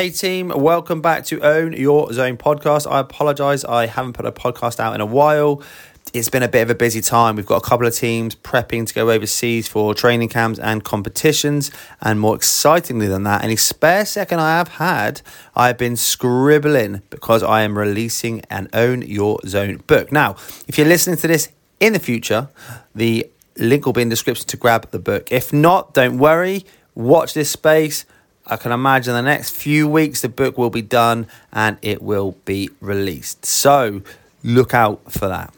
Hey team, welcome back to Own Your Zone podcast. I apologize, I haven't put a podcast out in a while. It's been a bit of a busy time. We've got a couple of teams prepping to go overseas for training camps and competitions. And more excitingly than that, any spare second I have had, I've been scribbling because I am releasing an Own Your Zone book. Now, if you're listening to this in the future, the link will be in the description to grab the book. If not, don't worry, watch this space I can imagine the next few weeks the book will be done and it will be released. So look out for that.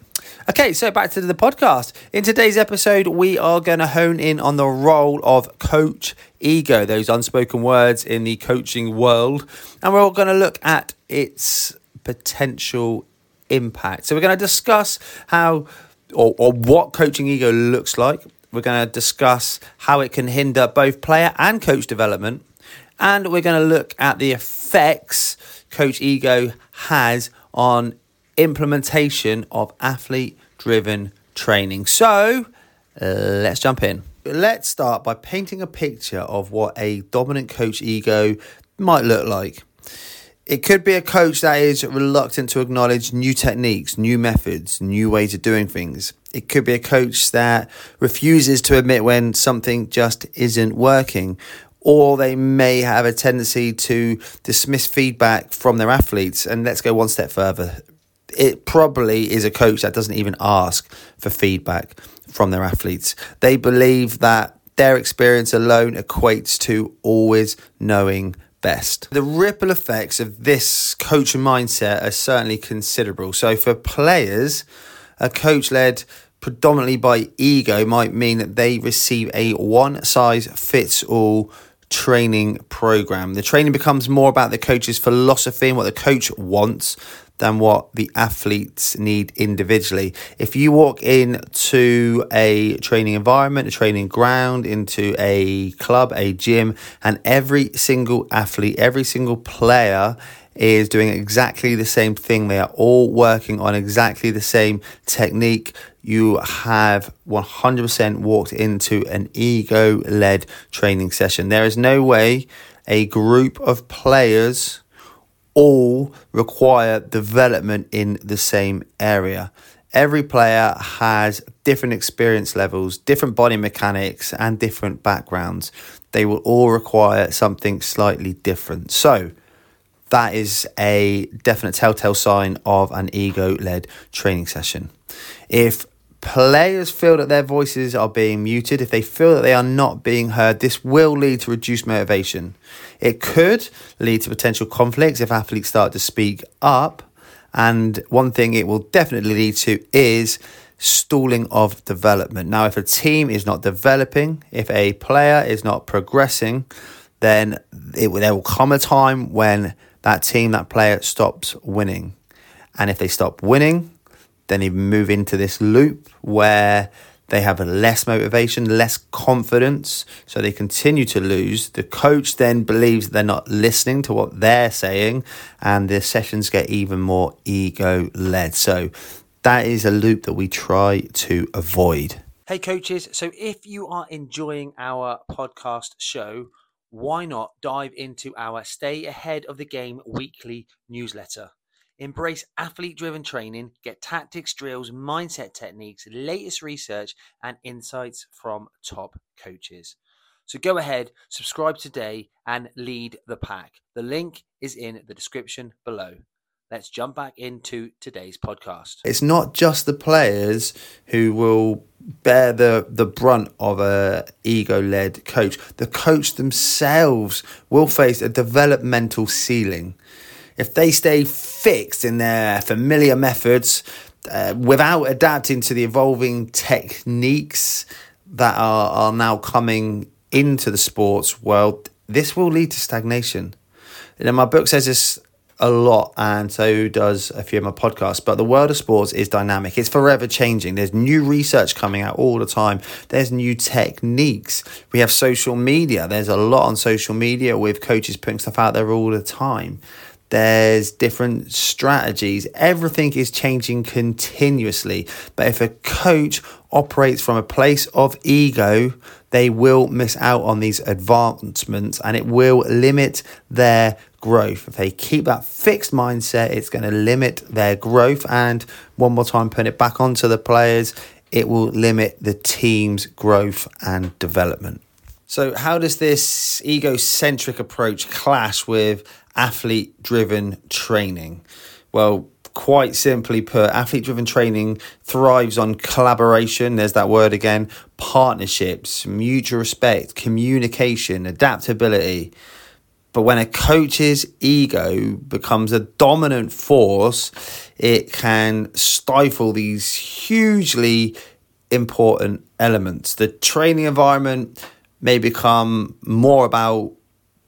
Okay, so back to the podcast. In today's episode, we are going to hone in on the role of coach ego, those unspoken words in the coaching world, and we're all going to look at its potential impact. So, we're going to discuss how or, or what coaching ego looks like. We're going to discuss how it can hinder both player and coach development and we're going to look at the effects Coach Ego has on implementation of athlete driven training. So let's jump in. Let's start by painting a picture of what a dominant coach ego might look like. It could be a coach that is reluctant to acknowledge new techniques, new methods, new ways of doing things. It could be a coach that refuses to admit when something just isn't working or they may have a tendency to dismiss feedback from their athletes. And let's go one step further. It probably is a coach that doesn't even ask for feedback from their athletes. They believe that their experience alone equates to always knowing best. The ripple effects of this coach mindset are certainly considerable. So for players, a coach led predominantly by ego might mean that they receive a one size fits all training program. The training becomes more about the coach's philosophy and what the coach wants than what the athletes need individually. If you walk into a training environment, a training ground, into a club, a gym, and every single athlete, every single player is doing exactly the same thing. They are all working on exactly the same technique. You have 100% walked into an ego led training session. There is no way a group of players all require development in the same area. Every player has different experience levels, different body mechanics, and different backgrounds. They will all require something slightly different. So, that is a definite telltale sign of an ego led training session. If players feel that their voices are being muted, if they feel that they are not being heard, this will lead to reduced motivation. It could lead to potential conflicts if athletes start to speak up. And one thing it will definitely lead to is stalling of development. Now, if a team is not developing, if a player is not progressing, then it, there will come a time when that team, that player stops winning. And if they stop winning, then they move into this loop where they have less motivation, less confidence, so they continue to lose. The coach then believes they're not listening to what they're saying, and the sessions get even more ego led. So that is a loop that we try to avoid. Hey, coaches. So if you are enjoying our podcast show, why not dive into our Stay Ahead of the Game weekly newsletter? Embrace athlete driven training, get tactics, drills, mindset techniques, latest research, and insights from top coaches. So go ahead, subscribe today, and lead the pack. The link is in the description below let's jump back into today's podcast. It's not just the players who will bear the, the brunt of a ego led coach. The coach themselves will face a developmental ceiling. If they stay fixed in their familiar methods uh, without adapting to the evolving techniques that are, are now coming into the sports world, this will lead to stagnation. Know, my book says this a lot, and so does a few of my podcasts. But the world of sports is dynamic, it's forever changing. There's new research coming out all the time, there's new techniques. We have social media, there's a lot on social media with coaches putting stuff out there all the time. There's different strategies. Everything is changing continuously. But if a coach operates from a place of ego, they will miss out on these advancements and it will limit their growth. If they keep that fixed mindset, it's going to limit their growth. And one more time, putting it back onto the players, it will limit the team's growth and development. So, how does this egocentric approach clash with athlete driven training? Well, quite simply put, athlete driven training thrives on collaboration. There's that word again partnerships, mutual respect, communication, adaptability. But when a coach's ego becomes a dominant force, it can stifle these hugely important elements. The training environment may become more about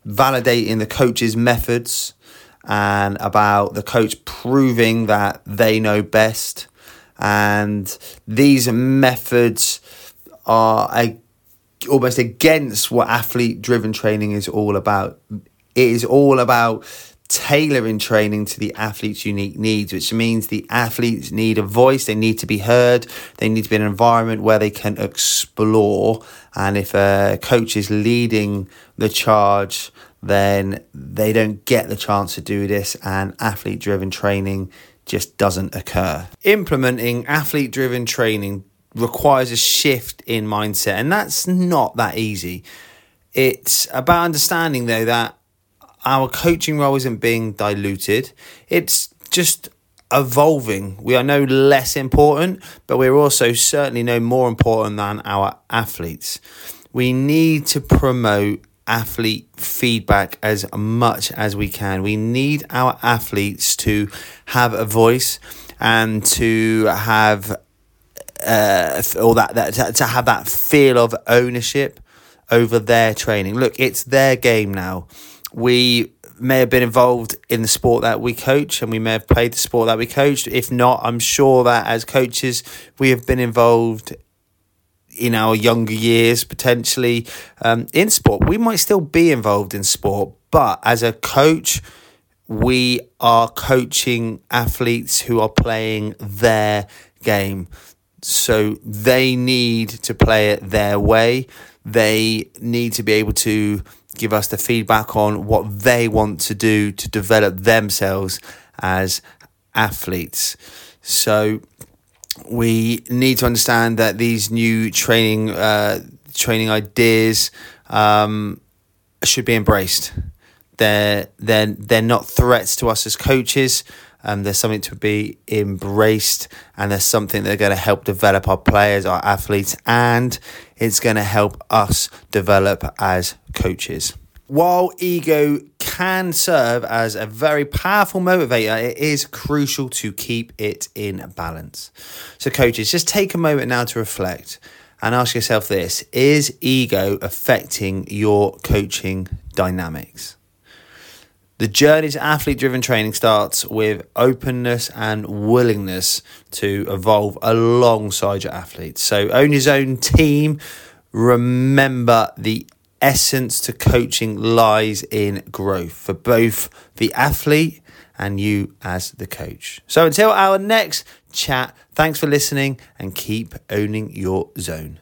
validating the coach's methods and about the coach proving that they know best. And these methods are almost against what athlete driven training is all about. It is all about tailoring training to the athlete's unique needs, which means the athletes need a voice, they need to be heard, they need to be in an environment where they can explore. And if a coach is leading the charge, then they don't get the chance to do this, and athlete driven training just doesn't occur. Implementing athlete driven training requires a shift in mindset, and that's not that easy. It's about understanding, though, that our coaching role isn't being diluted, it's just evolving. We are no less important, but we're also certainly no more important than our athletes. We need to promote athlete feedback as much as we can. We need our athletes to have a voice and to have uh, all that, that to have that feel of ownership over their training. Look, it's their game now. We may have been involved in the sport that we coach and we may have played the sport that we coached. If not, I'm sure that as coaches, we have been involved in our younger years, potentially um, in sport. We might still be involved in sport, but as a coach, we are coaching athletes who are playing their game. So they need to play it their way. They need to be able to give us the feedback on what they want to do to develop themselves as athletes. So we need to understand that these new training uh, training ideas um, should be embraced. They're they're they're not threats to us as coaches. Um, there's something to be embraced, and there's something that's going to help develop our players, our athletes, and it's going to help us develop as coaches. While ego can serve as a very powerful motivator, it is crucial to keep it in balance. So, coaches, just take a moment now to reflect and ask yourself this Is ego affecting your coaching dynamics? The journey to athlete driven training starts with openness and willingness to evolve alongside your athletes. So, own your own team. Remember the essence to coaching lies in growth for both the athlete and you as the coach. So until our next chat, thanks for listening and keep owning your zone.